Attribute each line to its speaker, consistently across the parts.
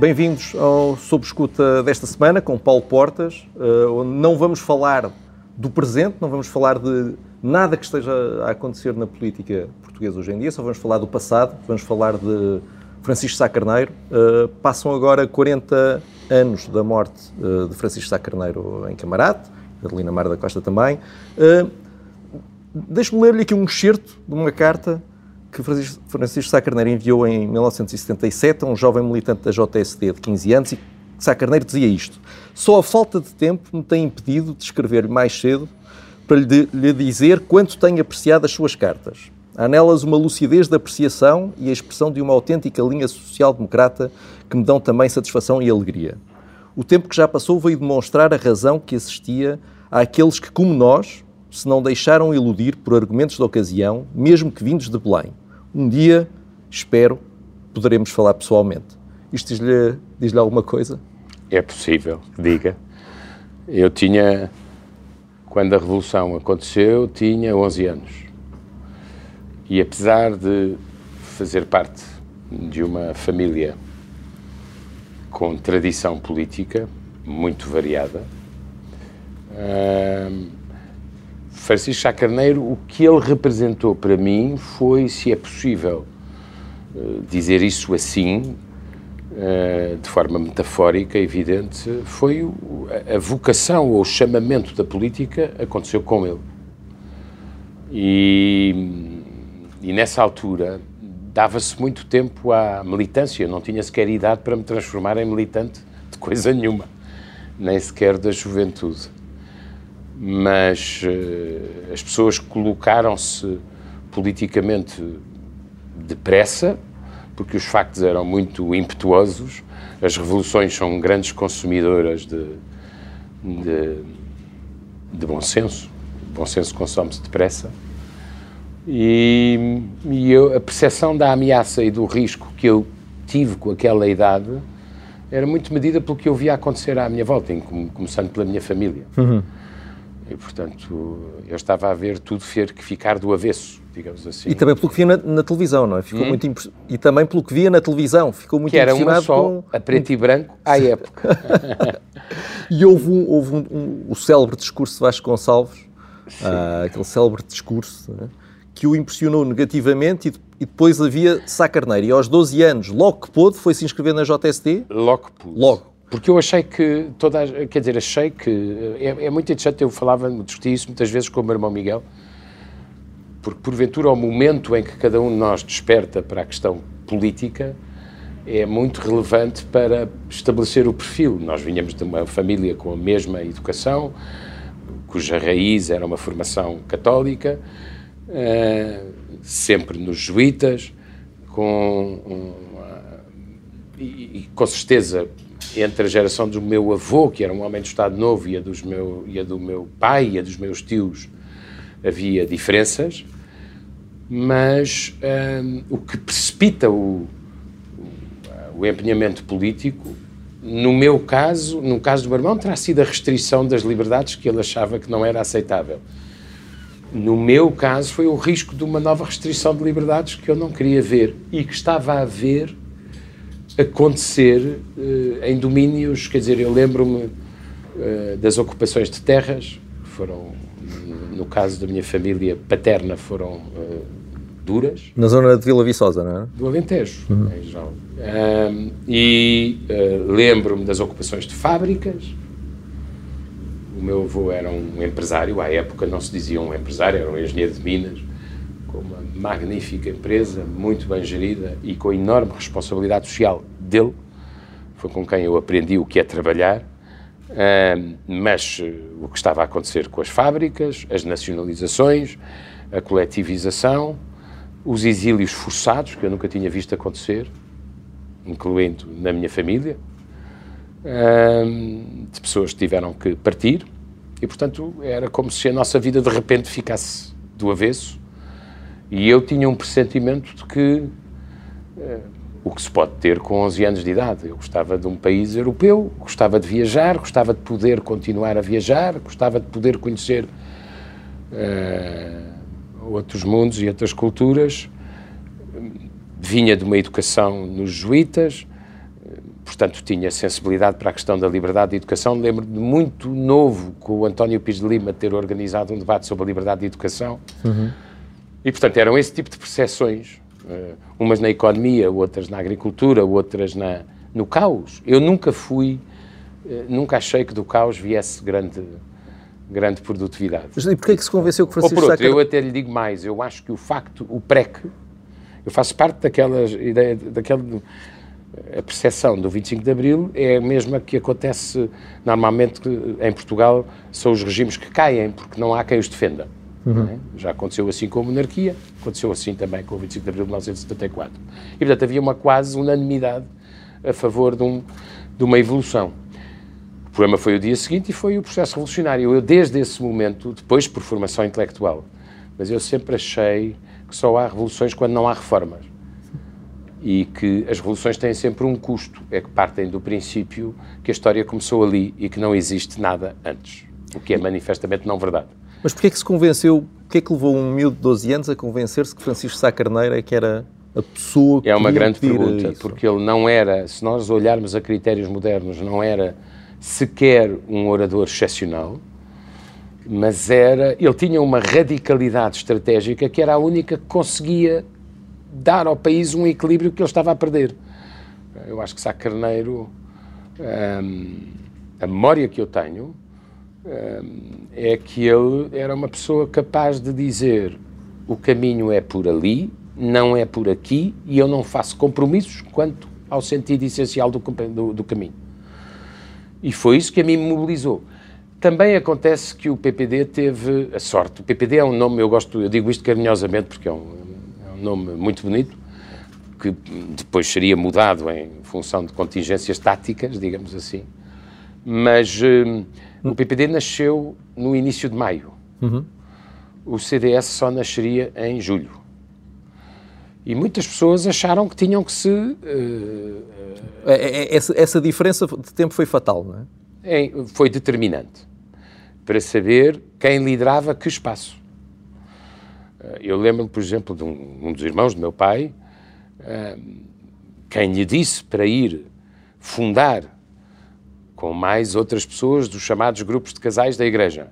Speaker 1: Bem-vindos ao Sob Escuta desta semana com Paulo Portas, eh, onde não vamos falar do presente, não vamos falar de nada que esteja a acontecer na política portuguesa hoje em dia, só vamos falar do passado, vamos falar de Francisco Sá Carneiro. Uh, passam agora 40 anos da morte uh, de Francisco Sá Carneiro em Camarate, Adelina Mar da Costa também. Deixe-me ler-lhe aqui um excerto de uma carta que Francisco, Sá Carneiro enviou em 1977 a um jovem militante da JSD de 15 anos e Sá Carneiro dizia isto. Só a falta de tempo me tem impedido de escrever-lhe mais cedo para lhe, lhe dizer quanto tenho apreciado as suas cartas. Há nelas uma lucidez de apreciação e a expressão de uma autêntica linha social-democrata que me dão também satisfação e alegria. O tempo que já passou veio demonstrar a razão que assistia àqueles que, como nós, se não deixaram iludir por argumentos da ocasião, mesmo que vindos de Belém. Um dia, espero, poderemos falar pessoalmente. Isto diz-lhe diz alguma coisa?
Speaker 2: É possível diga. Eu tinha, quando a Revolução aconteceu, tinha 11 anos. E apesar de fazer parte de uma família com tradição política muito variada, uh, Francisco Sá Carneiro, o que ele representou para mim foi, se é possível uh, dizer isso assim, uh, de forma metafórica, evidente, foi a vocação ou o chamamento da política aconteceu com ele. E e nessa altura dava-se muito tempo à militância, não tinha sequer idade para me transformar em militante de coisa nenhuma, nem sequer da juventude. Mas uh, as pessoas colocaram-se politicamente depressa, porque os factos eram muito impetuosos, as revoluções são grandes consumidoras de, de, de bom senso, bom senso consome-se depressa e, e eu, a percepção da ameaça e do risco que eu tive com aquela idade era muito medida pelo que eu via acontecer à minha volta, começando pela minha família. Uhum. E, portanto, eu estava a ver tudo que ficar do avesso, digamos assim.
Speaker 1: E também pelo que via na, na televisão, não é? Ficou hum? muito imp... E também pelo que via na televisão, ficou muito
Speaker 2: que era uma só, com... a preto e branco, à época.
Speaker 1: e houve, um, houve um, um, o célebre discurso de Vasco Gonçalves, ah, aquele célebre discurso, é? que o impressionou negativamente e, e depois havia Sá Carneiro. E aos 12 anos, logo que pôde, foi se inscrever na JST?
Speaker 2: Logo que pude.
Speaker 1: Logo.
Speaker 2: Porque eu achei que, toda a, quer dizer, achei que, é, é muito interessante, eu falava, discuti isso muitas vezes com o meu irmão Miguel, porque porventura ao momento em que cada um de nós desperta para a questão política, é muito relevante para estabelecer o perfil. Nós vinhamos de uma família com a mesma educação, cuja raiz era uma formação católica, uh, sempre nos jesuítas, com, e, e, com certeza entre a geração do meu avô, que era um homem do Estado Novo, e a, dos meu, e a do meu pai e a dos meus tios, havia diferenças, mas um, o que precipita o, o empenhamento político no meu caso, no caso do meu irmão, terá sido a restrição das liberdades que ele achava que não era aceitável. No meu caso, foi o risco de uma nova restrição de liberdades que eu não queria ver e que estava a ver acontecer uh, em domínios, quer dizer, eu lembro-me uh, das ocupações de terras, foram, no caso da minha família paterna, foram uh, duras.
Speaker 1: Na zona de Vila Viçosa, não é?
Speaker 2: Do Alentejo, uhum. em geral. e lembro-me das ocupações de fábricas, o meu avô era um empresário, à época não se dizia um empresário, era um engenheiro de Minas, com uma magnífica empresa, muito bem gerida e com enorme responsabilidade social dele. Foi com quem eu aprendi o que é trabalhar. mas eh, o que estava a acontecer com as fábricas, as nacionalizações, a coletivização, os exílios forçados, que eu nunca tinha visto acontecer, incluindo na minha família, de pessoas que tiveram que partir e, portanto, era como se a nossa vida de repente ficasse do avesso e eu tinha um pressentimento de que o que se pode ter com 11 anos de idade. Eu gostava de um país europeu, gostava de viajar, gostava de poder continuar a viajar, gostava de poder conhecer uh, outros mundos e outras culturas. Vinha de uma educação nos jesuítas, portanto, tinha sensibilidade para a questão da liberdade de educação. Lembro de muito novo com o António Pires de Lima ter organizado um debate sobre a liberdade de educação. Uhum. E, portanto, eram esse tipo de percepções, umas na economia, outras na agricultura, outras na, no caos. Eu nunca fui, uh, nunca achei que do caos viesse grande, grande produtividade.
Speaker 1: Mas e porquê é que se convenceu que Francisco
Speaker 2: Ou por outro, eu até lhe digo mais, eu acho que o facto, o PREC, eu faço parte daquelas ideias, daquele a percepção do 25 de Abril é a mesma que acontece normalmente em Portugal, são os regimes que caem, porque não há quem os defenda. Uhum. É? Já aconteceu assim com a monarquia, aconteceu assim também com o 25 de Abril de 1974. E, portanto, havia uma quase unanimidade a favor de, um, de uma evolução. O problema foi o dia seguinte e foi o processo revolucionário. Eu, desde esse momento, depois por formação intelectual, mas eu sempre achei que só há revoluções quando não há reformas e que as revoluções têm sempre um custo, é que partem do princípio que a história começou ali e que não existe nada antes, o que é manifestamente não verdade.
Speaker 1: Mas porquê é que se convenceu, porquê é que levou um miúdo de 12 anos a convencer-se que Francisco Sá Carneiro é que era a pessoa que
Speaker 2: É uma grande pergunta, isso? porque ele não era, se nós olharmos a critérios modernos, não era sequer um orador excepcional, mas era, ele tinha uma radicalidade estratégica que era a única que conseguia dar ao país um equilíbrio que ele estava a perder. Eu acho que Sá Carneiro, hum, a memória que eu tenho, é que ele era uma pessoa capaz de dizer o caminho é por ali, não é por aqui, e eu não faço compromissos quanto ao sentido essencial do, do, do caminho. E foi isso que a mim me mobilizou. Também acontece que o PPD teve a sorte. O PPD é um nome, eu gosto, eu digo isto carinhosamente porque é um, nome muito bonito, que depois seria mudado em função de contingências táticas, digamos assim. Mas uh, o PPD nasceu no início de maio. Uhum. O CDS só nasceria em julho. E muitas pessoas acharam que tinham que se. Uh,
Speaker 1: essa, essa, diferença de tempo foi fatal, não
Speaker 2: é? é? Foi determinante para saber quem liderava que espaço. Eh, eu lembro-me, por exemplo, de um, um, dos irmãos do meu pai, uh, quem lhe disse para ir fundar com mais outras pessoas dos chamados grupos de casais da Igreja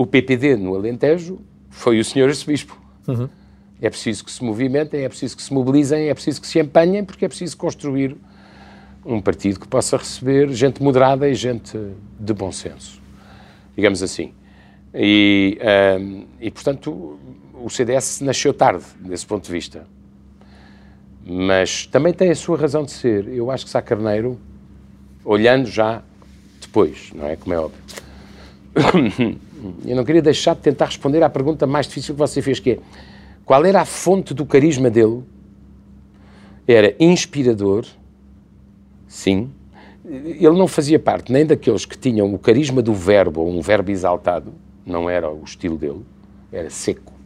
Speaker 2: o PPD no Alentejo foi o senhor arcebispo. Uhum. É preciso que se movimentem, é preciso que se mobilizem, é preciso que se empenhem, porque é preciso construir um partido que possa receber gente moderada e gente de bom senso, digamos assim. E, um, e portanto, o CDS nasceu tarde, desse ponto de vista. Mas também tem a sua razão de ser. Eu acho que Sá Carneiro, olhando já depois, não é? Como é óbvio. Eu não queria deixar de tentar responder à pergunta mais difícil que você fez, que é qual era a fonte do carisma dele? Era inspirador, sim. Ele não fazia parte nem daqueles que tinham o carisma do verbo, ou um verbo exaltado, não era o estilo dele, era seco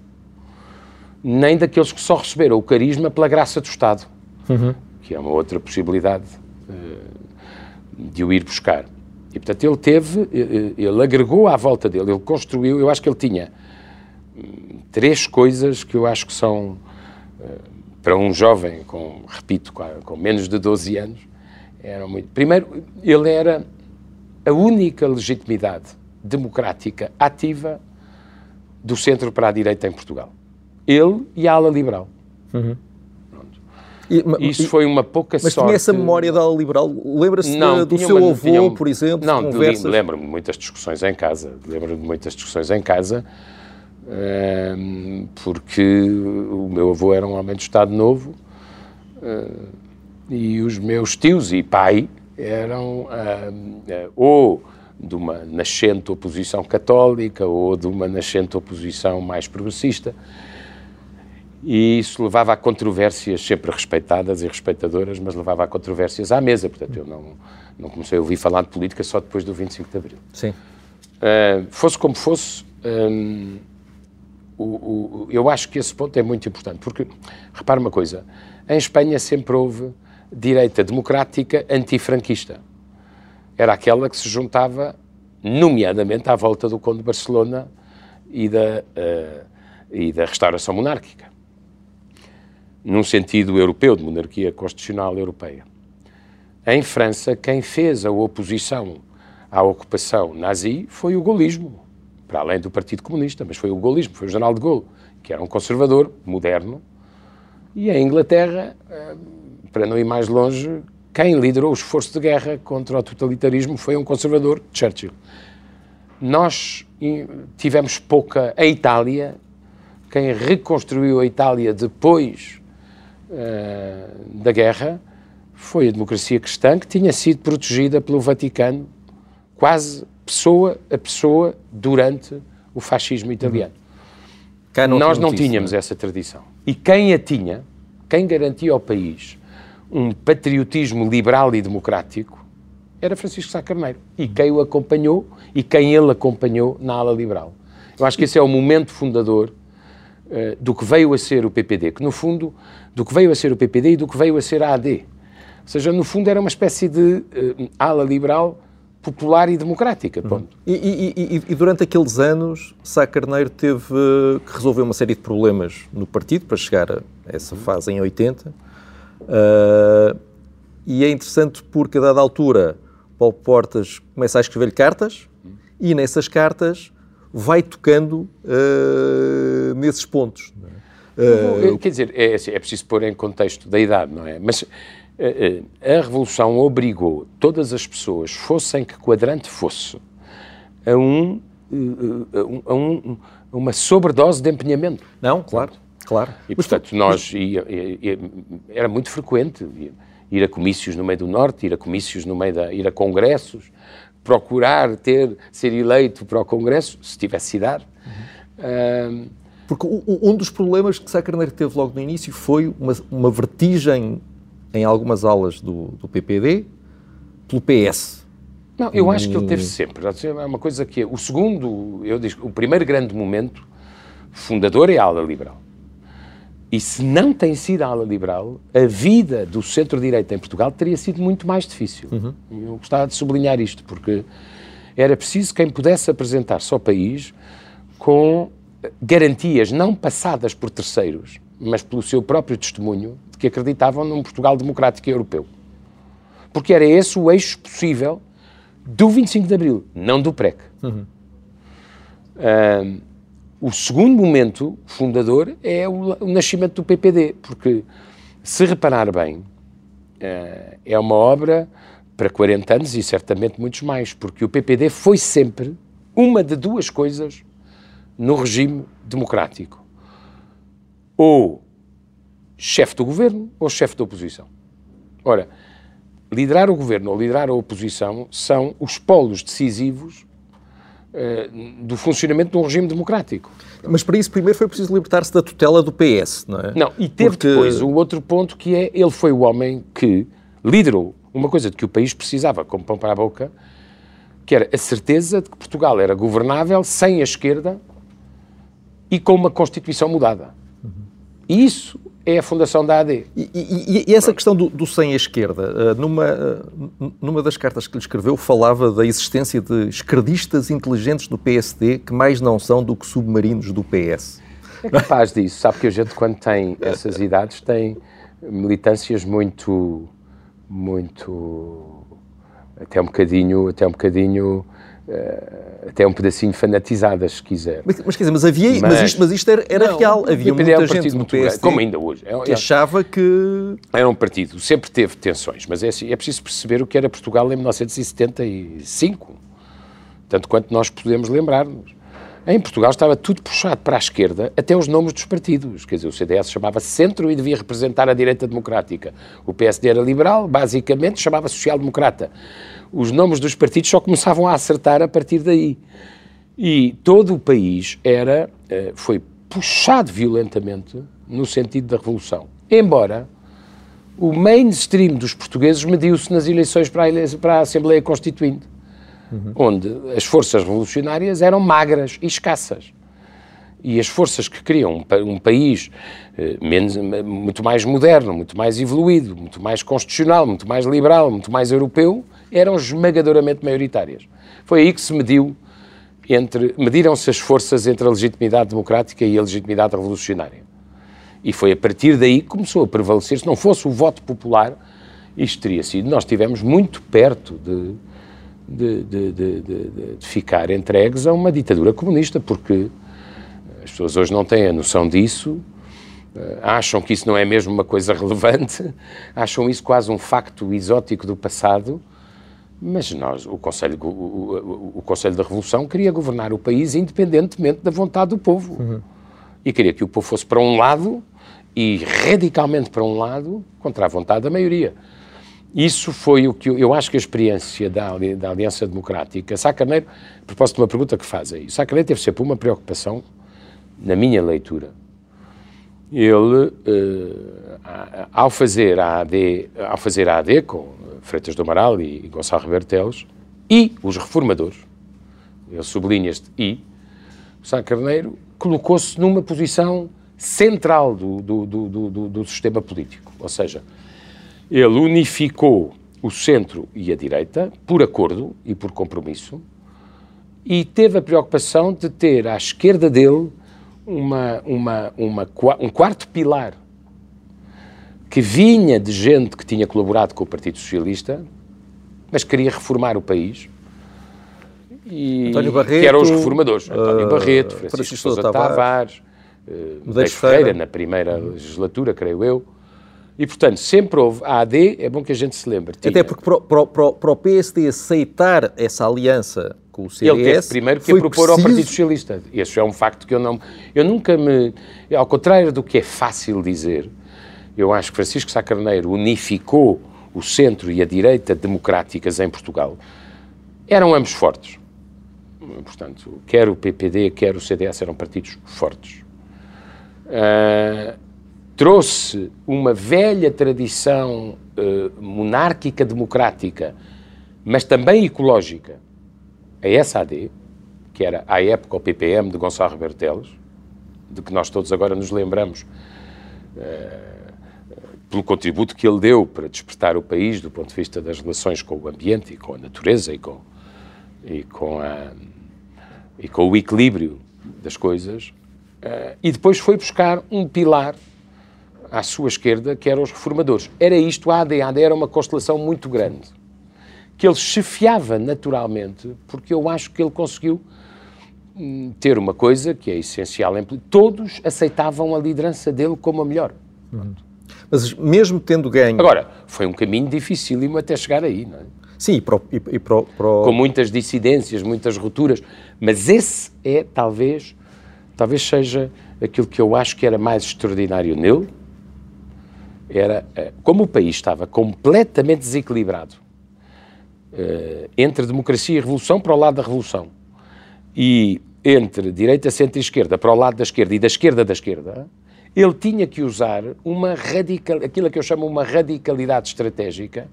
Speaker 2: nem daqueles que só receberam o carisma pela graça do Estado, uhum. que é uma outra possibilidade uh, de o ir buscar. E, portanto, ele teve, eh, eh, ele agregou à volta dele, ele construiu, eu acho que ele tinha hum, três coisas que eu acho que são, uh, para um jovem, com, repito, com menos de 12 anos, eram muito... Primeiro, ele era a única legitimidade democrática ativa do centro para a direita em Portugal ele e a ala liberal. Uhum. E, Isso e, foi uma pouca
Speaker 1: mas
Speaker 2: sorte. Mas
Speaker 1: tinha essa memória da ala liberal? Lembra-se do seu uma, avô, tinha, por exemplo?
Speaker 2: Não, lembro-me de muitas discussões em casa. Lembro-me de muitas discussões em casa, ehm, porque o meu avô era um homem de Estado Novo eh, e os meus tios e pai eram ehm, eh, ou de uma nascente oposição católica ou de uma nascente oposição mais progressista e isso levava a controvérsias sempre respeitadas e respeitadoras, mas levava a controvérsias à mesa. Portanto, eu não, não comecei a ouvir falar de política só depois do 25 de Abril.
Speaker 1: Sim.
Speaker 2: Uh, fosse como fosse, um, o, o, eu acho que esse ponto é muito importante, porque, repare uma coisa, em Espanha sempre houve direita democrática antifranquista. Era aquela que se juntava, nomeadamente, à volta do Conde de Barcelona e da, uh, e da restauração monárquica num sentido europeu, de monarquia constitucional europeia. Em França, quem fez a oposição à ocupação nazi foi o gaullismo, para além do Partido Comunista, mas foi o gaullismo, foi o General de Gaulle, que era um conservador moderno. E em Inglaterra, eh, para não ir mais longe, quem liderou o esforço de guerra contra o totalitarismo foi um conservador, Churchill. Nós tivemos pouca. A Itália, quem reconstruiu a Itália depois uh, da guerra, foi a democracia cristã que tinha sido protegida pelo Vaticano, quase pessoa a pessoa, durante o fascismo italiano. Não Nós não tínhamos não. essa tradição. E quem a tinha, quem garantia ao país um patriotismo liberal e democrático, era Francisco Sá Carneiro. E quem o acompanhou e quem ele acompanhou na ala liberal. Eu acho que esse é o momento fundador uh, do que veio a ser o PPD, que no fundo, do que veio a ser o PPD e do que veio a ser a AD. Ou seja, no fundo era uma espécie de uh, ala liberal popular e democrática. Uhum.
Speaker 1: Uhum. E, e, e, durante aqueles anos, Sá Carneiro teve que resolver uma série de problemas no partido para chegar a essa fase em 80. Uh, eh, e é interessante porque, a dada altura, Paulo Portas começa a escrever-lhe cartas uhum. e nessas cartas vai tocando uh, nesses pontos.
Speaker 2: Uh, Quer dizer, é, é preciso pôr em contexto da idade, não é? Mas eh, a Revolução obrigou todas as pessoas, fossem que quadrante fosse, a, um, a, um, a uma sobredose de empenhamento.
Speaker 1: Não, claro, claro.
Speaker 2: E, portanto, nós, ia, ia, era muito frequente ir a comícios no meio do Norte, ir a comícios no meio da... ir a congressos, procurar ter, ser eleito para o Congresso, se tivesse idade.
Speaker 1: Uhum. Porque um dos problemas que Sá Carneiro teve logo no início foi uma, uma vertigem em algumas aulas do, do PPD pelo PS.
Speaker 2: Não, eu acho que ele teve sempre. É uma coisa que é, o segundo, eu digo, o primeiro grande momento fundador é a ala liberal. E se não tem sido a ala liberal, a vida do centro-direita em Portugal teria sido muito mais difícil. Uhum. Eu gostava de sublinhar isto, porque era preciso quem pudesse apresentar-se ao país com garantias não passadas por terceiros, mas pelo seu próprio testemunho, de que acreditavam num Portugal democrático e europeu. Porque era esse o eixo possível do 25 de Abril, não do PREC. Uhum. Uh, o segundo momento fundador é o, o, nascimento do PPD, porque, se reparar bem, uh, é uma obra para 40 anos e certamente muitos mais, porque o PPD foi sempre uma de duas coisas no regime democrático. Ou chefe do governo ou chefe da oposição. Ora, liderar o governo ou liderar a oposição são os polos decisivos do funcionamento de um regime democrático.
Speaker 1: Mas para isso primeiro foi preciso libertar-se da tutela do PS, não é?
Speaker 2: Não, e teve Porque... depois o outro ponto que é, ele foi o homem que liderou uma coisa de que o país precisava, como pão para a boca, que era a certeza de que Portugal era governável sem a esquerda e com uma Constituição mudada. Uhum. E isso é a fundação da AD.
Speaker 1: E, e, e essa Pronto. questão do, do sem a esquerda, eh, numa, eh, numa das cartas que lhe escreveu, falava da existência de esquerdistas inteligentes do PSD que mais não são do que submarinos do PS.
Speaker 2: É capaz disso. Sabe que a gente, quando tem essas idades, tem militâncias muito, muito, até um bocadinho, até um bocadinho até um pedacinho fanatizadas, se quiser.
Speaker 1: Mas, mas quer dizer, mas, havia, mas, mas isto, mas isto era, era não, real. Havia muita é um gente no PSD
Speaker 2: como ainda hoje. É,
Speaker 1: que achava que...
Speaker 2: Era um partido, sempre teve tensões, mas é, assim, é preciso perceber o que era Portugal em 1975, tanto quanto nós podemos lembrar-nos. Em Portugal estava tudo puxado para a esquerda, até os nomes dos partidos. Quer dizer, o CDS chamava Centro e devia representar a direita democrática. O PSD era liberal, basicamente chamava social-democrata os nomes dos partidos só começavam a acertar a partir daí. E todo o país era, eh, foi puxado violentamente no sentido da revolução. Embora o mainstream dos portugueses mediu-se nas eleições para a, para a Assembleia Constituinte, uhum. onde as forças revolucionárias eram magras e escassas. E as forças que queriam um, um país eh, menos, muito mais moderno, muito mais evoluído, muito mais constitucional, muito mais liberal, muito mais europeu, eram esmagadoramente maioritárias. Foi aí que se mediu entre mediram-se as forças entre a legitimidade democrática e a legitimidade revolucionária. E foi a partir daí que começou a prevalecer, se não fosse o voto popular, isto teria sido. Nós estivemos muito perto de, de, de, de, ficar entregues a uma ditadura comunista, porque as pessoas hoje não têm a noção disso, eh, acham que isso não é mesmo uma coisa relevante, acham isso quase um facto exótico do passado, mas nós, o Conselho, o, o, o Conselho da Revolução queria governar o país independentemente da vontade do povo. Uhum. E queria que o povo fosse para um lado e radicalmente para um lado contra a vontade da maioria. Isso foi o que eu, eu acho que a experiência da, da Aliança Democrática. Sá Carneiro, a propósito de uma pergunta que faz aí, Sá Carneiro teve sempre uma preocupação, na minha leitura. Ele, eh, ao, fazer a AD, ao fazer a AD com Freitas do Amaral e, e Gonçalo Revertelos, e os reformadores, ele sublinha este I, Sá Carneiro colocou-se numa posição central do, do, do, do sistema político. Ou seja, ele unificou o centro e a direita por acordo e por compromisso e teve a preocupação de ter à esquerda dele uma, uma, uma, um quarto pilar que vinha de gente que tinha colaborado com o Partido Socialista, mas queria reformar o país. E,
Speaker 1: António Barreto,
Speaker 2: que eram os reformadores. António uh, Barreto, Francisco, Francisco Sousa Tavares, Tavares Medeiros Ferreira, Ferreira, na primeira legislatura, creio eu, e, portanto, sempre houve a AD, é bom que a gente se lembre.
Speaker 1: Tinha... Até porque para, para, para, o PSD aceitar essa aliança com o CDS...
Speaker 2: Ele teve primeiro que a propor preciso... ao Partido Socialista. Esse é um facto que eu não... Eu nunca me... Ao contrário do que é fácil dizer, eu acho que Francisco Sá Carneiro unificou o centro e a direita democráticas em Portugal. Eram ambos fortes. Portanto, quer o PPD, quer o CDS eram partidos fortes. Uh, trouxe uma velha tradição uh, monárquica democrática, mas também ecológica, a SAD, que era à época o PPM de Gonçalo Rebertelos, de que nós todos agora nos lembramos uh, pelo contributo que ele deu para despertar o país do ponto de vista das relações com o ambiente e com a natureza e com, e com, a, e com o equilíbrio das coisas. Uh, e depois foi buscar um pilar à sua esquerda, que eram os reformadores. Era isto, a AD. A AD era uma constelação muito grande, que ele chefiava naturalmente, porque eu acho que ele conseguiu hum, ter uma coisa que é essencial. Todos aceitavam a liderança dele como a melhor.
Speaker 1: Uhum. Mas mesmo tendo ganho...
Speaker 2: Agora, foi um caminho dificílimo até chegar aí, não é?
Speaker 1: Sim, e, pro, e, e pro, pro...
Speaker 2: com muitas dissidências, muitas rupturas, mas esse é talvez, talvez seja aquilo que eu acho que era mais extraordinário nele, era eh, como o país estava completamente desequilibrado entre democracia e revolução para o lado da revolução e entre direita, centro e esquerda para o lado da esquerda e da esquerda da esquerda, ele tinha que usar uma radical, aquilo que eu chamo uma radicalidade estratégica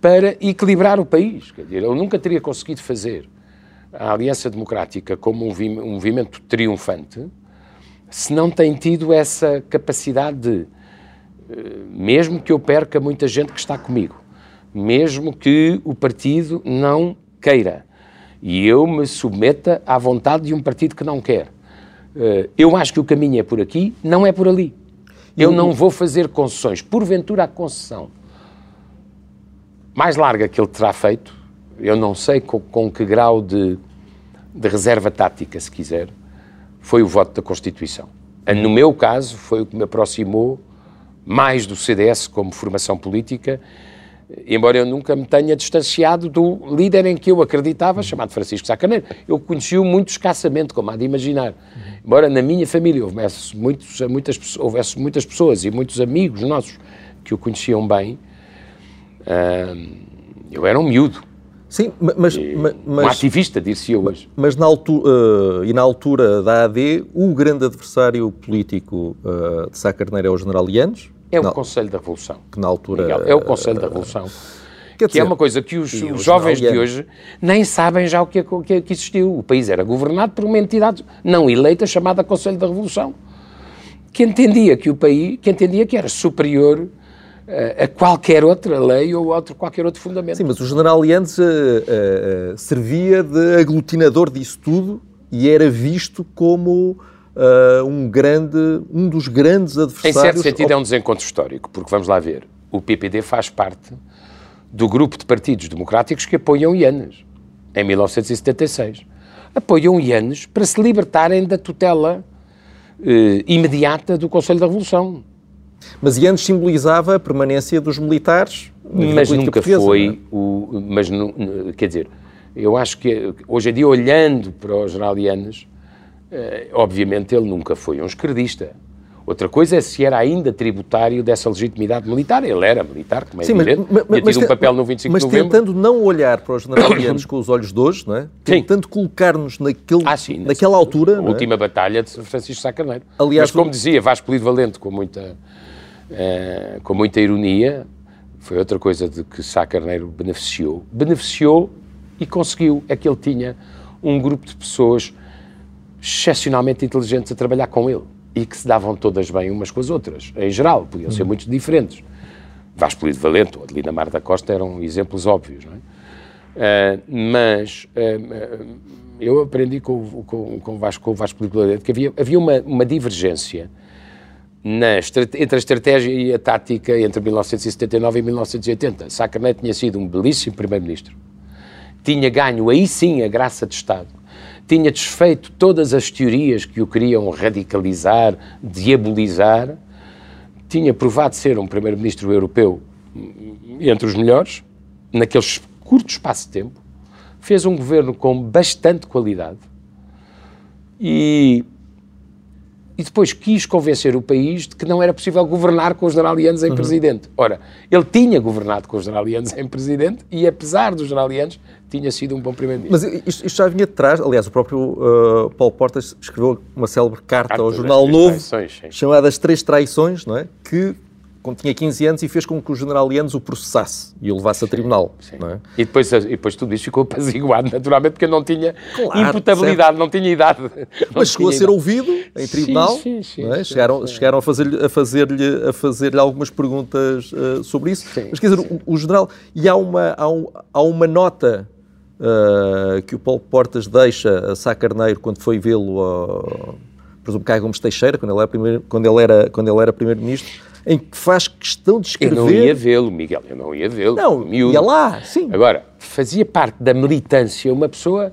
Speaker 2: para equilibrar o país. Quer dizer, ele nunca teria conseguido fazer a Aliança Democrática como um movimento triunfante se não tem tido essa capacidade de mesmo que eu perca muita gente que está comigo, mesmo que o partido não queira e eu me submeta à vontade de um partido que não quer. Eh, eu acho que o caminho é por aqui, não é por ali. Eu não vou fazer concessões. Porventura, a concessão mais larga que ele terá feito, eu não sei com, com que grau de, de reserva tática, se quiser, foi o voto da Constituição. No meu caso, foi o que me aproximou mais do CDS como formação política, embora eu nunca me tenha distanciado do líder em que eu acreditava, chamado Francisco Sacaneiro. Eu conheci-o muito escassamente, como há de imaginar. Embora na minha família houvesse, muitos, muitas, houvesse muitas pessoas e muitos amigos nossos que o conheciam bem, uh, eu era um miúdo.
Speaker 1: Sim, mas... mas
Speaker 2: um ativista, disse eu hoje.
Speaker 1: Mas na altura, uh, e na altura da AD, o grande adversário político uh, de Sá Carneiro é o general Lianes,
Speaker 2: é o Conselho da Revolução.
Speaker 1: Que na altura.
Speaker 2: Miguel, é o Conselho da Revolução. que dizer, é uma coisa que os, os jovens de hoje nem sabem já o que, que, que existiu. O país era governado por uma entidade não eleita chamada Conselho da Revolução, que entendia que o país, que entendia que era superior uh, a qualquer outra lei ou outro, qualquer outro fundamento.
Speaker 1: Sim, mas o general Liandes uh, uh, servia de aglutinador disso tudo e era visto como uh, um grande, um dos grandes adversários...
Speaker 2: Em certo sentido é um desencontro histórico, porque vamos lá ver, o PPD faz parte do grupo de partidos democráticos que apoiam Ianes, em 1976. Apoiam Ianes para se libertarem da tutela eh, imediata do Conselho da Revolução.
Speaker 1: Mas Ianes simbolizava a permanência dos militares
Speaker 2: mas nunca foi é? o. Mas, quer dizer, eu acho que hoje em dia, olhando para o general Yanes, eh, obviamente ele nunca foi um esquerdista. Outra coisa é se era ainda tributário dessa legitimidade militar. Ele era militar, como é Sim, evidente, mas, mas, um papel no 25
Speaker 1: mas
Speaker 2: de novembro.
Speaker 1: Tentando não olhar para os generalianos com os olhos de hoje, não é? Tentando colocar-nos naquele, ah, sim, naquela altura...
Speaker 2: A última
Speaker 1: é?
Speaker 2: batalha de Francisco Sá Carneiro. Aliás, mas como dizia Vasco Polido Valente, com muita, eh, com muita ironia, foi outra coisa de que Sá Carneiro beneficiou. Beneficiou e conseguiu. É que ele tinha um grupo de pessoas excepcionalmente inteligentes a trabalhar com ele e que se davam todas bem umas com as outras. Em geral, podiam ser hum. muito diferentes. Vasco Polido Valente ou Adelina Mar da Costa eram exemplos óbvios, não é? Uh, mas uh, eu aprendi com, com, com, Vasco, com o Vasco Polido Valente que havia, havia uma, uma divergência na, entre a estratégia e a tática entre 1979 e 1980. Sá Carneiro tinha sido um belíssimo primeiro-ministro. Tinha ganho, aí sim, a graça de Estado. Tinha desfeito todas as teorias que o queriam radicalizar, diabolizar. Tinha provado ser um primeiro-ministro europeu entre os melhores, naquele curto espaço de tempo. Fez um governo com bastante qualidade. E e depois quis convencer o país de que não era possível governar com os generalianos em uhum. presidente. Ora, ele tinha governado com os generalianos em presidente e, apesar dos generalianos, tinha sido um bom primeiro-ministro.
Speaker 1: Mas isto, isto, já vinha de trás, aliás, o próprio uh, Paulo Portas escreveu uma célebre carta, carta ao Jornal Novo, chamada As Três Traições, não é? que quando tinha 15 anos e fez com que o general Lianos o processasse e o levasse a tribunal. É?
Speaker 2: E, depois, e depois tudo isso ficou apaziguado, naturalmente, porque não tinha claro, imputabilidade, certo. não tinha idade. Não
Speaker 1: Mas chegou a ser idade. ouvido em tribunal. Sim, sim, é? sim, chegaram, chegaram a fazer-lhe a fazer a fazer algumas perguntas uh, sobre isso. Mas quer dizer, o, o, general. E há uma, há, um, há uma nota. Uh, que o Paulo Portas deixa a Sá Carneiro quando foi vê-lo, uh, presumo Caio Gomes Teixeira, quando ele era primeiro-ministro, em que faz questão de escrever...
Speaker 2: Eu não ia vê-lo, Miguel, eu não ia vê-lo.
Speaker 1: Não, miúdo. ia lá, sim.
Speaker 2: Agora, fazia parte da militância uma pessoa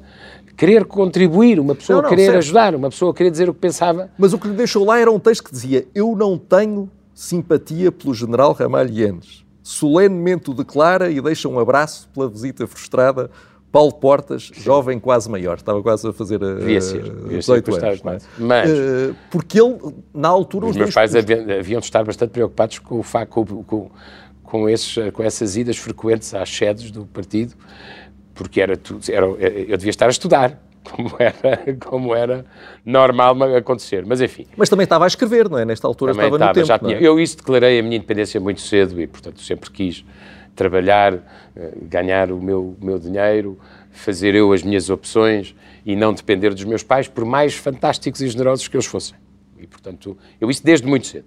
Speaker 2: querer contribuir, uma pessoa não, não, querer certo. ajudar, uma pessoa querer dizer o que pensava.
Speaker 1: Mas o que lhe deixou lá era um texto que dizia eu não tenho simpatia pelo general Ramalho Yanes. Solenemente o declara e deixa um abraço pela visita frustrada Paulo Portas, jovem quase maior, estava quase a fazer uh, devia ser, devia 18 ser, anos. Mas, mas uh, porque ele, na altura...
Speaker 2: Os, os meus pais haviam de estar bastante preocupados com, o com, com, com, esses, com essas idas frequentes às sedes do partido, porque era tudo, era, eu devia estar a estudar, como era, como era normal acontecer, mas enfim.
Speaker 1: Mas também estava a escrever, não é? Nesta altura estava, estava no tempo, já tinha,
Speaker 2: é? Eu isso declarei a minha independência muito cedo e, portanto, sempre quis trabalhar, eh, ganhar o meu, meu dinheiro, fazer eu as minhas opções e não depender dos meus pais, por mais fantásticos e generosos que eles fossem. E, portanto, eu isso desde muito cedo.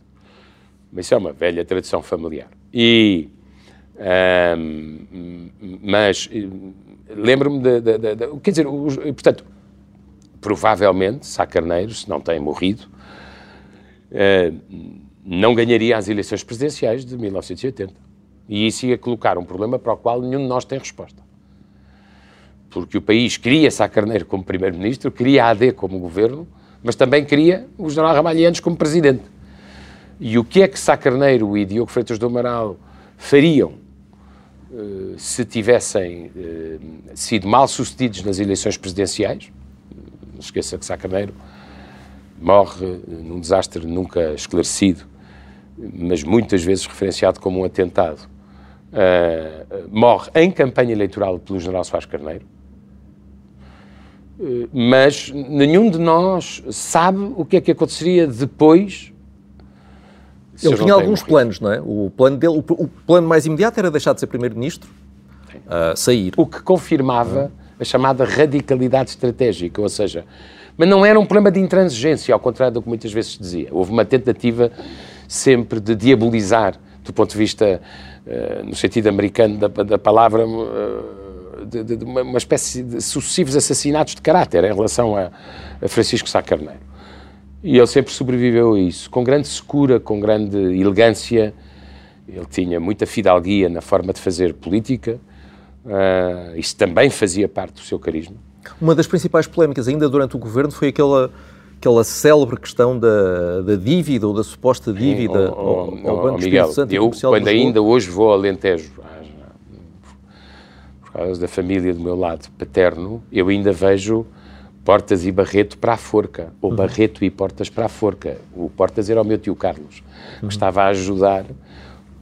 Speaker 2: Mas isso é uma velha tradição familiar. E, mas eh, lembro-me de, Quer dizer, os, portanto, provavelmente Sá Carneiro, se não tem morrido, uh, não ganharia as eleições presidenciais de 1980. E isso ia colocar um problema para o qual nenhum de nós tem resposta. Porque o país queria Sá Carneiro como primeiro-ministro, queria AD como governo, mas também queria o general Ramalhianos como presidente. E o que é que Sá Carneiro e Diogo Freitas do Amaral fariam uh, se tivessem uh, sido mal sucedidos nas eleições presidenciais? Não esqueça que Sá Carneiro morre uh, num desastre nunca esclarecido, mas muitas vezes referenciado como um atentado uh, morre em campanha eleitoral pelo general Soares Carneiro, uh, mas nenhum de nós sabe o que é que aconteceria depois.
Speaker 1: Ele tinha alguns morrido. planos, não é? O plano dele, o, o, plano mais imediato era deixar de ser primeiro-ministro, uh, sair.
Speaker 2: O que confirmava a chamada radicalidade estratégica, ou seja, mas não era um problema de intransigência, ao contrário do que muitas vezes se dizia. Houve uma tentativa sempre de diabolizar, do ponto de vista eh, no sentido americano da, da palavra, uh, de, de, de, uma espécie de sucessivos assassinatos de caráter em relação a, a Francisco Sá Carneiro. E ele sempre sobreviveu a isso, com grande secura, com grande elegância ele tinha muita fidalguia na forma de fazer política, uh, isso também fazia parte do seu carisma.
Speaker 1: Uma das principais polémicas ainda durante o governo foi aquela aquela célebre questão da, da dívida ou da suposta dívida
Speaker 2: oh, oh, ao, Banco oh, Miguel, Santo eu, quando ainda hoje vou ao Alentejo, por causa da família do meu lado paterno, eu ainda vejo Portas e Barreto para a forca, ou uhum. Barreto e Portas para a forca. O Portas era o meu tio Carlos, que uhum. estava a ajudar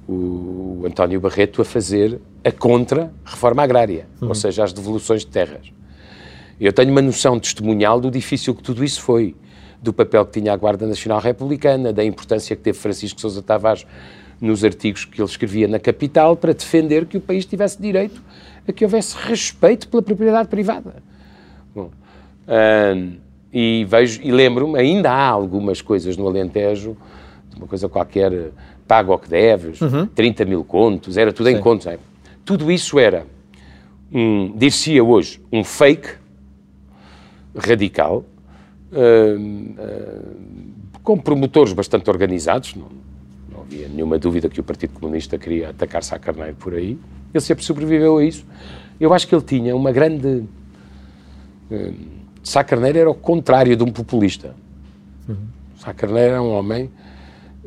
Speaker 2: o António Barreto a fazer a contra-reforma agrária, uhum. ou seja, as devoluções de terras. Eu tenho uma noção testemunhal do difícil que tudo isso foi, do papel que tinha a Guarda Nacional Republicana, da importância que teve Francisco Sousa Tavares nos artigos que ele escrevia na capital para defender que o país tivesse direito a que houvesse respeito pela propriedade privada. Bom, hum, e vejo e lembro-me, ainda há algumas coisas no Alentejo, uma coisa qualquer paga o que deves, uhum. 30 mil contos, era tudo Sim. em contos. É? Tudo isso era, um, dir-se hoje, um fake radical, com promotores bastante organizados, não, não, havia nenhuma dúvida que o Partido Comunista queria atacar Sá Carneiro por aí, ele sempre sobreviveu a isso. Eu acho que ele tinha uma grande... Sá Carneiro era o contrário de um populista. Uhum. Sá Carneiro era um homem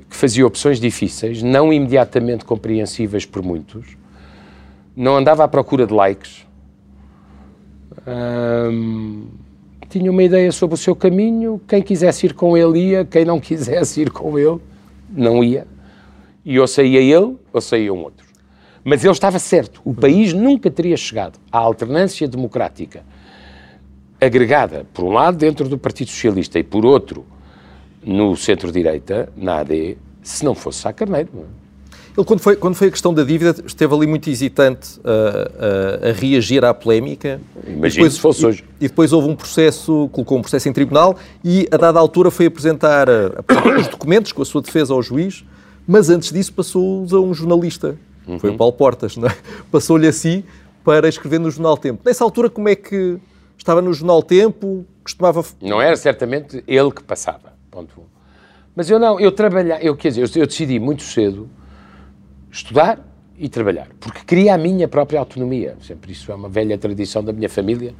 Speaker 2: que fazia opções difíceis, não imediatamente compreensíveis por muitos, não andava à procura de likes, hum, tinha uma ideia sobre o seu caminho, quem quisesse ir com ele ia, quem não quisesse ir com ele não ia. E ou saía ele, ou saíam outros. Mas ele estava certo, o país nunca teria chegado à alternância democrática agregada, por um lado, dentro do Partido Socialista e por outro, no centro-direita, na AD, se não fosse Sá Carneiro.
Speaker 1: Ele, quando foi, quando foi a questão da dívida, esteve ali muito hesitante a, a, a reagir à polémica.
Speaker 2: Imagino se fosse
Speaker 1: e,
Speaker 2: hoje.
Speaker 1: E depois houve um processo, colocou um processo em tribunal e, a dada altura, foi apresentar, apresentar os documentos com a sua defesa ao juiz, mas antes disso passou-os a um jornalista, uhum. foi o Paulo Portas, é? passou-lhe assim para escrever no Jornal Tempo. Nessa altura, como é que estava no Jornal Tempo, costumava...
Speaker 2: Não era certamente ele que passava. Ponto. Mas eu não, eu trabalhar, eu quer dizer, eu, eu decidi muito cedo estudar e trabalhar, porque queria a minha própria autonomia. Sempre isso é uma velha tradição da minha família.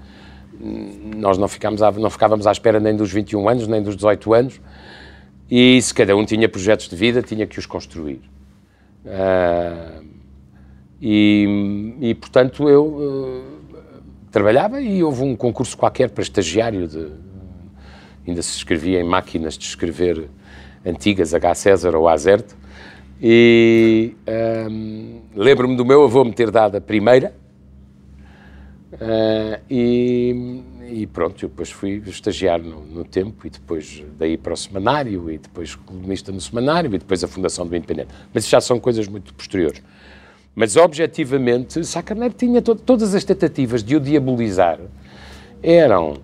Speaker 2: Nós não, ficámos à, não ficávamos à espera nem dos 21 anos, nem dos 18 anos, e se cada um tinha projetos de vida, tinha que os construir. Uh, e, e, portanto, eu uh, trabalhava e houve um concurso qualquer para estagiário de, ainda se escrevia em máquinas de escrever antigas, H. César ou Azerte, e um, lembro-me do meu avô me ter dado a primeira, uh, e, e, pronto, eu depois fui estagiar no, no, tempo, e depois daí para o semanário, e depois colunista no semanário, e depois a fundação do Independente. Mas isso já são coisas muito posteriores. Mas, objetivamente, Sá Carneiro tinha to todas as tentativas de o diabolizar eram...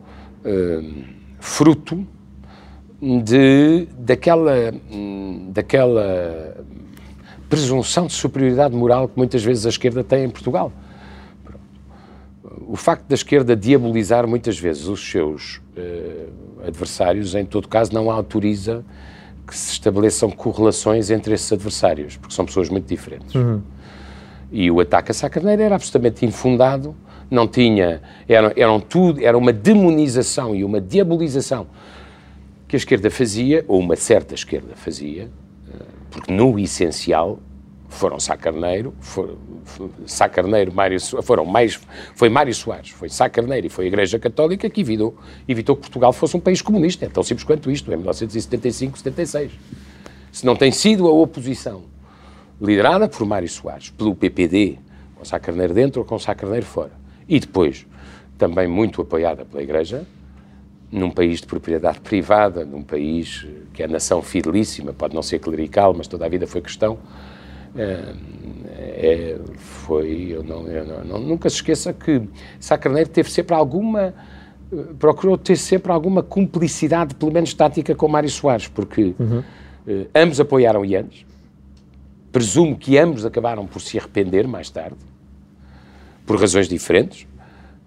Speaker 2: Uh, fruto de, daquela, daquela presunção de superioridade moral que muitas vezes a esquerda tem em Portugal. O facto da esquerda diabolizar muitas vezes os seus uh, adversários, em todo caso, não autoriza que se estabeleçam correlações entre esses adversários, porque são pessoas muito diferentes. Uhum. E o ataque a Sá Carneiro era absolutamente infundado, não tinha, era, eram tudo, era uma demonização e uma diabolização que a esquerda fazia, ou uma certa esquerda fazia, eh, porque no essencial foram Sá Carneiro, Sá Carneiro, Mário, foram mais, foi Mário Soares, foi Sá Carneiro e foi a Igreja Católica que evitou, evitou que Portugal fosse um país comunista. É tão simples quanto isto, em 1975, 76. Se não tem sido a oposição liderada por Mário Soares, pelo PPD, com Sá Carneiro dentro ou com Sá Carneiro fora, e depois também muito apoiada pela Igreja, num país de propriedade privada, num país que é nação fidelíssima, pode não ser clerical, mas toda a vida foi cristão, é, foi, eu não, eu não, nunca se esqueça que Sá Carneiro teve sempre alguma, procurou ter sempre alguma cumplicidade, pelo menos tática, com Mário Soares, porque uhum. eh, ambos apoiaram Ianes, presumo que ambos acabaram por se arrepender mais tarde, por razões diferentes.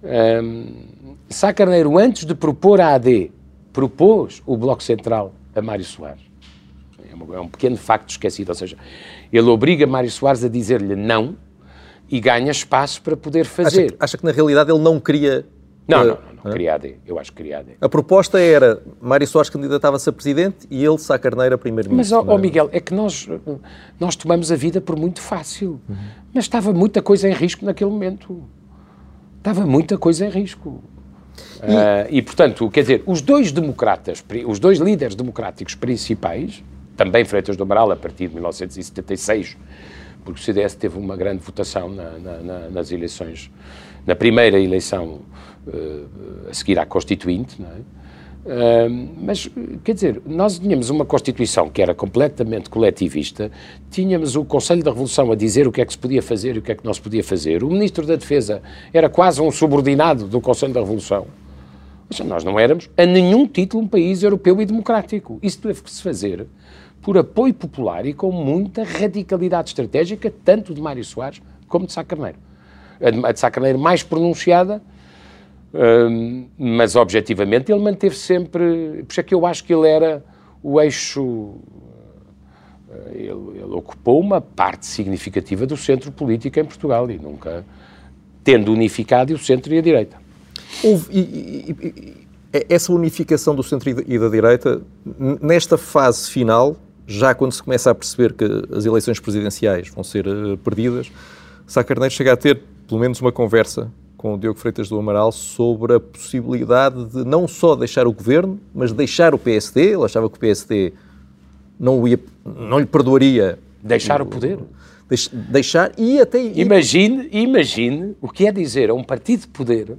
Speaker 2: Um, Sá Carneiro, antes de propor a AD, propôs o Bloco Central a Mário Soares. É, um pequeno facto esquecido. Ou seja, ele obriga Mário Soares a dizer-lhe não e ganha espaço para poder fazer.
Speaker 1: Acha que, acha que na realidade ele não queria
Speaker 2: não, não, não, não. Queria AD. Eu acho que queria AD.
Speaker 1: A proposta era Mário Soares candidatava-se a presidente e ele, Sá Carneiro, a primeiro-ministro.
Speaker 2: Mas, ó, ó, Miguel, é que nós, nós tomamos a vida por muito fácil. Uhum. Mas estava muita coisa em risco naquele momento. Estava muita coisa em risco. E, uh, e, portanto, quer dizer, os dois democratas, os dois líderes democráticos principais, também Freitas do Amaral, a partir de 1976, porque o CDS teve uma grande votação na, na, na, nas eleições, na primeira eleição uh, a seguir à Constituinte, não é? Mas, quer dizer, nós tínhamos uma Constituição que era completamente coletivista, tínhamos o Conselho da Revolução a dizer o que é que se podia fazer e o que é que não se podia fazer, o Ministro da Defesa era quase um subordinado do Conselho da Revolução. Mas nós não éramos, a nenhum título, um país europeu e democrático. Isso teve que se fazer por apoio popular e com muita radicalidade estratégica, tanto de Mário Soares como de Sá Carneiro. A de Sá Carneiro mais pronunciada, mas objetivamente ele manteve sempre. Por isso é que eu acho que ele era o eixo. Eh, ele, ele, ocupou uma parte significativa do centro político em Portugal e nunca tendo unificado o centro e a direita.
Speaker 1: Houve, e, e, e, essa unificação do centro e da direita, nesta fase final, já quando se começa a perceber que as eleições presidenciais vão ser uh, perdidas, Sá Carneiro chega a ter pelo menos uma conversa com o Diogo Freitas do Amaral sobre a possibilidade de não só deixar o governo, mas deixar o PSD. Ele achava que o PSD não, ia, não lhe perdoaria.
Speaker 2: Deixar o, o poder?
Speaker 1: Deix, deixar e até.
Speaker 2: Imagine, imagine o que é dizer a um partido de poder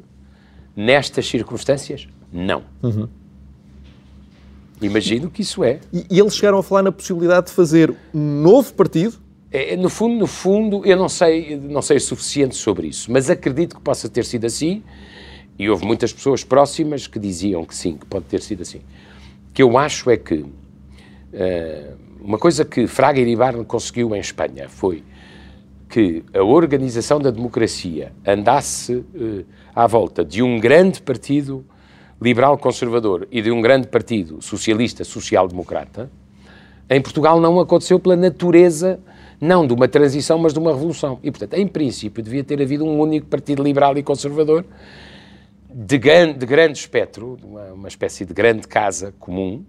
Speaker 2: nestas circunstâncias? Não. Uhum. Imagino que isso é.
Speaker 1: E, e eles chegaram a falar na possibilidade de fazer um novo partido
Speaker 2: no fundo, no fundo, eu não sei, não sei o suficiente sobre isso, mas acredito que possa ter sido assim, e houve muitas pessoas próximas que diziam que sim, que pode ter sido assim. O que eu acho é que uh, uma coisa que Fraga Iribarne conseguiu em Espanha foi que a organização da democracia andasse uh, à volta de um grande partido liberal conservador e de um grande partido socialista social-democrata, em Portugal não aconteceu pela natureza não de uma transição, mas de uma revolução. E, portanto, em princípio, devia ter havido um único partido liberal e conservador de grande, de grande espectro, uma, uma espécie de grande casa comum.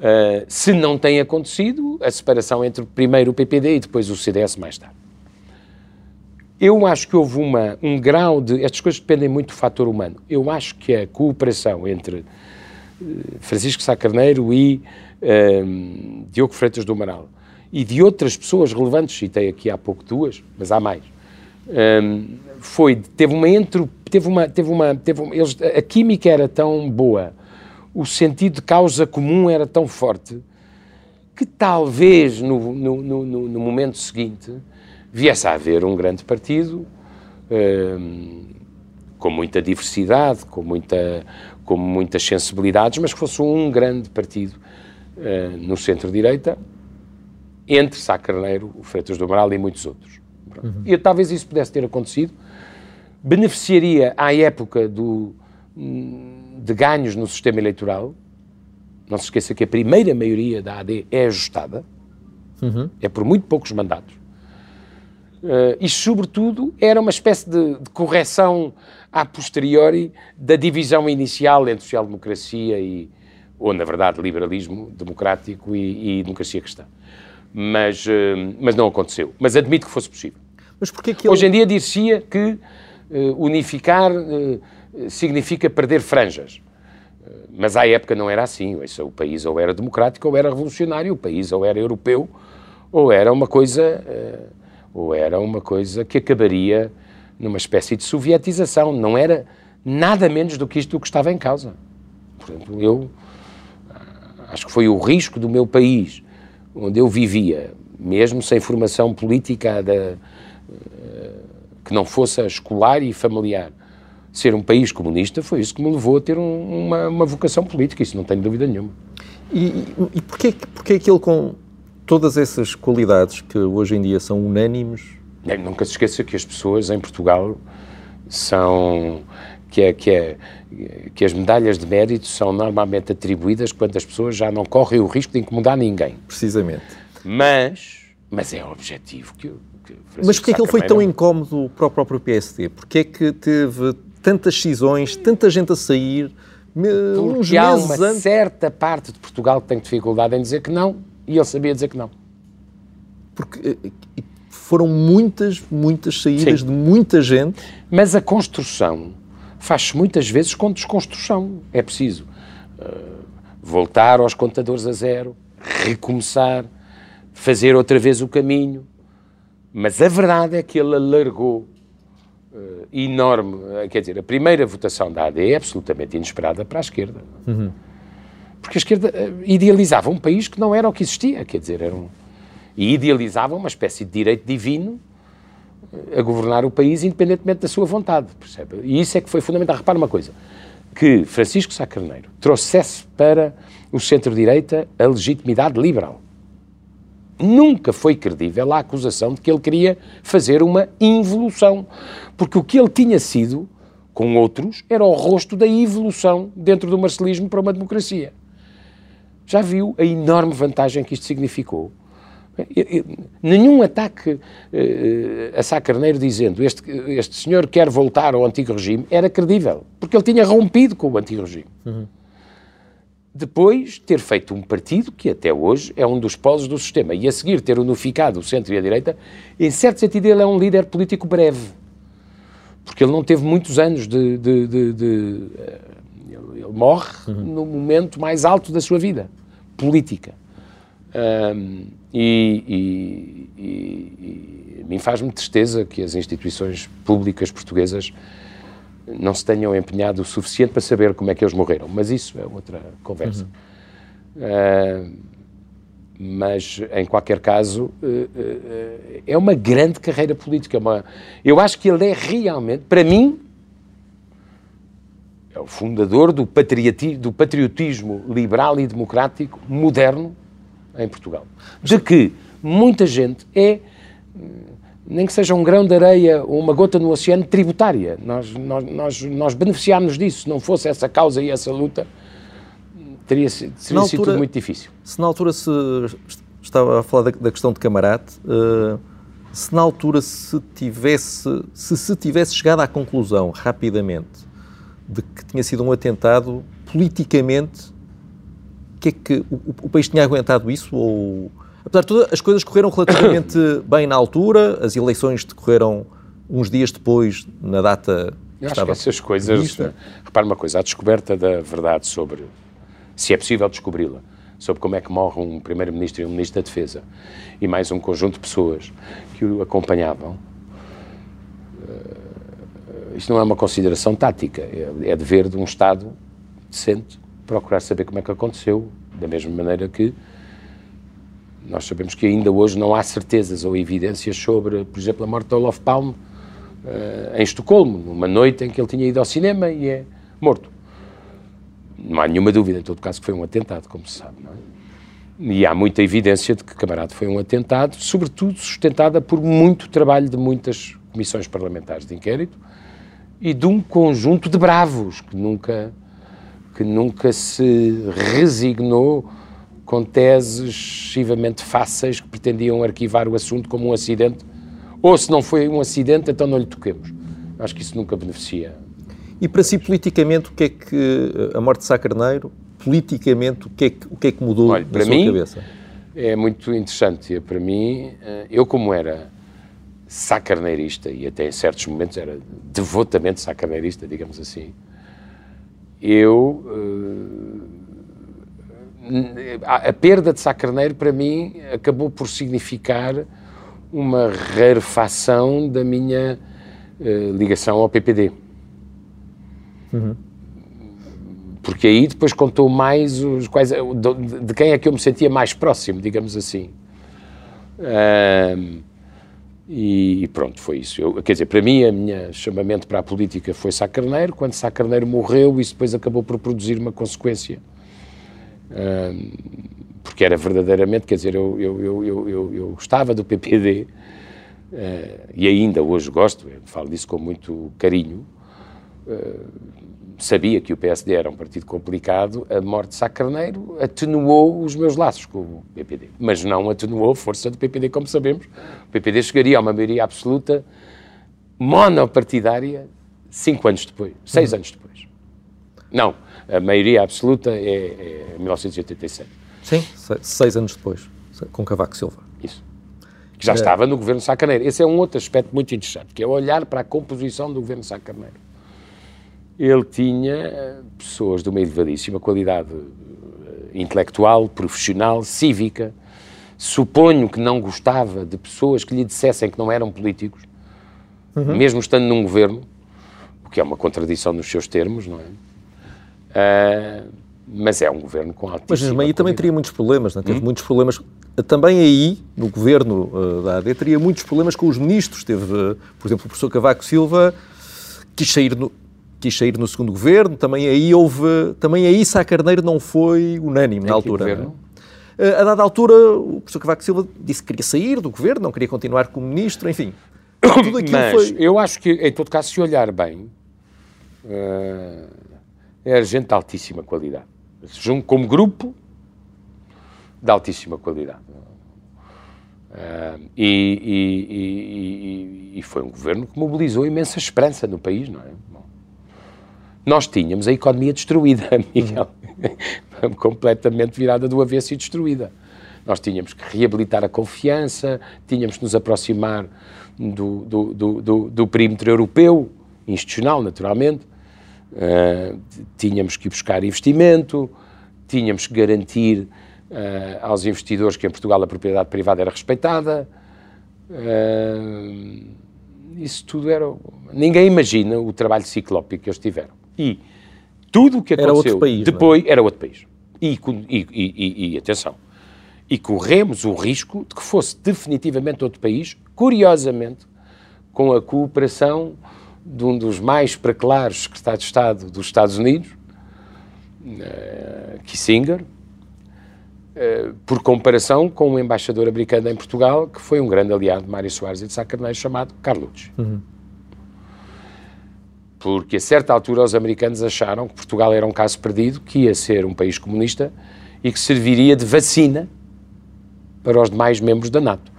Speaker 2: Uh, se não tem acontecido, a separação entre primeiro o PPD e depois o CDS mais tarde. Eu acho que houve uma, um grau de. Estas coisas dependem muito do fator humano. Eu acho que a cooperação entre uh, Francisco Sá Carneiro e uh, Diogo Freitas do Amaral e de outras pessoas relevantes, citei aqui há pouco duas, mas há mais, um, foi, teve uma entre, teve uma, teve uma, teve uma, eles, a química era tão boa, o sentido de causa comum era tão forte, que talvez no, no, no, no momento seguinte viesse a haver um grande partido, um, com muita diversidade, com, muita, com muitas sensibilidades, mas que fosse um grande partido uh, no centro-direita, entre Sá Carneiro, o Freitas do Amaral e muitos outros. Uhum. E talvez isso pudesse ter acontecido. Beneficiaria à época do, de ganhos no sistema eleitoral. Não se esqueça que a primeira maioria da AD é ajustada, uhum. é por muito poucos mandatos. Uh, e, sobretudo, era uma espécie de, de, correção a posteriori da divisão inicial entre social-democracia e, ou, na verdade, liberalismo democrático e, e democracia cristã mas, eh, mas não aconteceu. Mas admito que fosse possível.
Speaker 1: Mas porquê que
Speaker 2: ele... Hoje em dia dir-se-ia que uh, unificar uh, significa perder franjas. Mas à época não era assim. O país ou era democrático ou era revolucionário, o país ou era europeu ou era uma coisa ou era uma coisa que acabaria numa espécie de sovietização. Não era nada menos do que isto que estava em causa. Portanto, eu acho que foi o risco do meu país onde eu vivia, mesmo sem formação política da, eh, que não fosse escolar e familiar, ser um país comunista, foi isso que me levou a ter um, uma, uma, vocação política, isso não tenho dúvida nenhuma.
Speaker 1: E, e porquê, porquê aquele com todas essas qualidades que hoje em dia são unânimes?
Speaker 2: nunca se esqueça que as pessoas em Portugal são que, é, que, é, que as medalhas de mérito são normalmente atribuídas quando as pessoas já não correm o risco de incomodar ninguém.
Speaker 1: Precisamente.
Speaker 2: Mas, mas é objetivo que,
Speaker 1: que Mas porquê é que ele foi tão incómodo para o próprio PSD? Porquê é que teve tantas cisões, tanta gente a sair,
Speaker 2: uns Porque há uma antes... certa parte de Portugal que tem dificuldade em dizer que não, e ele sabia dizer que não.
Speaker 1: Porque eh, foram muitas, muitas saídas Sim. de muita gente.
Speaker 2: Mas a construção faz-se muitas vezes com desconstrução. É preciso uh, voltar aos contadores a zero, recomeçar, fazer outra vez o caminho. Mas a verdade é que ele alargou uh, enorme. Uh, quer dizer, a primeira votação da AD é absolutamente inesperada para a esquerda. Uhum. Porque a esquerda idealizava um país que não era o que existia. Quer dizer, era um e idealizavam uma espécie de direito divino a governar o país independentemente da sua vontade, percebe? E isso é que foi fundamental. Repara uma coisa, que Francisco Sá Carneiro trouxesse para o centro-direita a legitimidade liberal. Nunca foi credível a acusação de que ele queria fazer uma involução, porque o que ele tinha sido, com outros, era o rosto da evolução dentro do marcelismo para uma democracia. Já viu a enorme vantagem que isto significou? Nenhum ataque uh, a Sá Carneiro dizendo este, este senhor quer voltar ao antigo regime era credível, porque ele tinha rompido com o antigo regime. Uhum. Depois ter feito um partido que até hoje é um dos polos do sistema e a seguir ter unificado o centro e a direita, em certo sentido ele é um líder político breve, porque ele não teve muitos anos de... de, de, de uh, ele morre uhum. no momento mais alto da sua vida política. Um, e, e, e, e faz-me tristeza que as instituições públicas portuguesas não se tenham empenhado o suficiente para saber como é que eles morreram. Mas isso é outra conversa. Uhum. Uh, mas, em qualquer caso, uh, uh, é uma grande carreira política. Uma... Eu acho que ele é realmente, para mim, é o fundador do, do patriotismo liberal e democrático moderno em Portugal. De que muita gente é, nem que seja um grão de areia ou uma gota no oceano, tributária. Nós, nós, nós, nós beneficiámos disso. Se não fosse essa causa e essa luta, teria, teria altura, sido tudo muito difícil.
Speaker 1: Se na altura se estava a falar da, da questão de camarate, uh, se na altura se tivesse, se se tivesse chegado à conclusão rapidamente de que tinha sido um atentado politicamente que é que o, o, país tinha aguentado isso? Ou, apesar de tudo, as coisas correram relativamente bem na altura, as eleições decorreram uns dias depois, na data
Speaker 2: Eu acho que essas coisas, repare uma coisa, a descoberta da verdade sobre, se é possível descobri-la, sobre como é que morre um primeiro-ministro e um ministro da Defesa, e mais um conjunto de pessoas que o acompanhavam, uh, isto não é uma consideração tática, é, é dever de um Estado decente procurar saber como é que aconteceu, da mesma maneira que nós sabemos que ainda hoje não há certezas ou evidências sobre, por exemplo, a morte de Olof Palme uh, em Estocolmo, numa noite em que ele tinha ido ao cinema e é morto. Não há nenhuma dúvida, em todo caso, que foi um atentado, como se sabe, não é? E há muita evidência de que Camarada foi um atentado, sobretudo sustentada por muito trabalho de muitas comissões parlamentares de inquérito e de um conjunto de bravos que nunca que nunca se resignou com teses excessivamente fáceis que pretendiam arquivar o assunto como um acidente, ou se não foi um acidente, então não lhe toquemos. Acho que isso nunca beneficia.
Speaker 1: E para si, politicamente, o que é que a morte de Sá Carneiro, politicamente, o que é que, o que, é que mudou Olha, na sua
Speaker 2: mim,
Speaker 1: cabeça?
Speaker 2: É muito interessante. Para mim, eh, eu como era sacarneirista, e até em certos momentos era devotamente sacarneirista, digamos assim, eu. Uh, a, perda de Sá Carneiro, para mim, acabou por significar uma rarefação da minha uh, ligação ao PPD. Uhum. Porque aí depois contou mais os quais, de, quem é que eu me sentia mais próximo, digamos assim. Uh, e, pronto, foi isso. Eu, quer dizer, para mim, o meu chamamento para a política foi Sá Carneiro. Quando Sá Carneiro morreu, isso depois acabou por produzir uma consequência. porque era verdadeiramente, quer dizer, eu, eu, eu, eu, eu gostava do PPD uh, e ainda hoje gosto, falo disso com muito carinho, uh, sabia que o PSD era um partido complicado, a morte de Sá Carneiro atenuou os meus laços com o PPD, mas não atenuou a força do PPD, como sabemos. O PPD chegaria a uma maioria absoluta monopartidária cinco anos depois, seis uhum. anos depois. Não, a maioria absoluta é, é 1987.
Speaker 1: Sim, seis anos depois, com Cavaco Silva.
Speaker 2: Isso. Que já é. estava no governo Sá Carneiro. Esse é um outro aspecto muito interessante, que é olhar para a composição do governo Sá Carneiro ele tinha eh, pessoas de uma elevadíssima qualidade eh, intelectual, profissional, cívica. Suponho que não gostava de pessoas que lhe dissessem que não eram políticos, uhum. mesmo estando num governo, o que é uma contradição nos seus termos, não é? Uh, mas é um governo com altíssima
Speaker 1: Mas aí também teria muitos problemas, não é? teve hum? muitos problemas. Também aí, no governo uh, da AD, teria muitos problemas com os ministros. Teve, uh, por exemplo, o professor Cavaco Silva quis sair no, quis sair no segundo governo, também aí houve, também aí Sá Carneiro não foi unânime na altura. Governo? Eh, a dada altura, o professor Cavaco Silva disse que queria sair do governo, não queria continuar como ministro, enfim.
Speaker 2: Tudo aquilo Mas foi... eu acho que, em todo caso, se olhar bem, uh, era gente de altíssima qualidade. Como grupo, de altíssima qualidade. Uh, e, e, e, e, foi um governo que mobilizou imensa esperança no país, não é? Nós tínhamos a economia destruída, Miguel. Uhum. completamente virada do avesso e destruída. Nós tínhamos que reabilitar a confiança, tínhamos que nos aproximar do, do, do, do, do perímetro europeu, institucional, naturalmente, uh, tínhamos que buscar investimento, tínhamos que garantir uh, aos investidores que em Portugal a propriedade privada era respeitada. Uh, isso tudo era. Ninguém imagina o trabalho ciclópico que eles tiveram. E tudo o que aconteceu era outro país, é? depois era outro país. E, e, e, e, atenção, e corremos o risco de que fosse definitivamente outro país, curiosamente, com a cooperação de um dos mais preclaros secretários de Estado dos Estados Unidos, uh, Kissinger, uh, por comparação com um embaixador americano em Portugal, que foi um grande aliado de Mário Soares e de Sá Carneiro, chamado Carlucci. Uhum porque a certa altura os americanos acharam que Portugal era um caso perdido, que ia ser um país comunista e que serviria de vacina para os demais membros da NATO.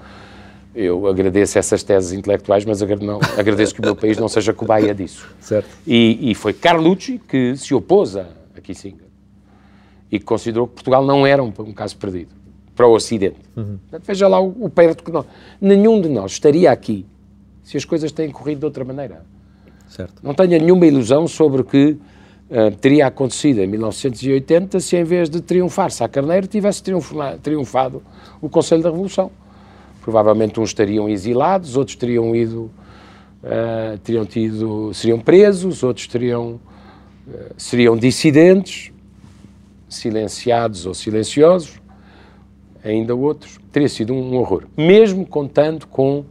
Speaker 2: Eu agradeço essas teses intelectuais, mas agradeço que o meu país não seja cobaia disso.
Speaker 1: Certo.
Speaker 2: E, e foi Carlucci que se opôs a, a Kissinger e que considerou que Portugal não era um, um caso perdido para o Ocidente. Uhum. Veja lá o, o perto que nós... Nenhum de nós estaria aqui se as coisas têm corrido de outra maneira.
Speaker 1: Certo.
Speaker 2: Não tenha nenhuma ilusão sobre o que uh, teria acontecido em 1980 se, em vez de triunfar Sá Carneiro, tivesse triunfado o Conselho da Revolução. Provavelmente uns estariam exilados, outros teriam ido, uh, teriam tido, seriam presos, outros teriam, uh, seriam dissidentes, silenciados ou silenciosos, ainda outros. Teria sido um horror, mesmo contando com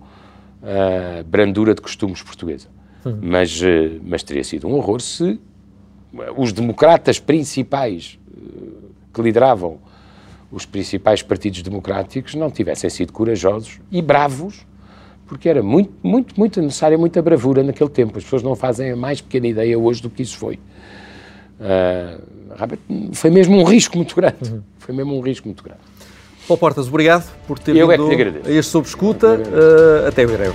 Speaker 2: a brandura de costumes portuguesa. Mas, eh, mas teria sido um horror se os democratas principais eh, que lideravam os principais partidos democráticos não tivessem sido corajosos e bravos, porque era muito, muito, muito necessária muita bravura naquele tempo. As pessoas não fazem a mais pequena ideia hoje do que isso foi. Uh, foi mesmo um risco muito grande. Uhum. Foi mesmo um risco muito grande.
Speaker 1: Paulo Portas, obrigado por ter
Speaker 2: Eu
Speaker 1: vindo
Speaker 2: é
Speaker 1: a este Sob Escuta. Uh, até breve.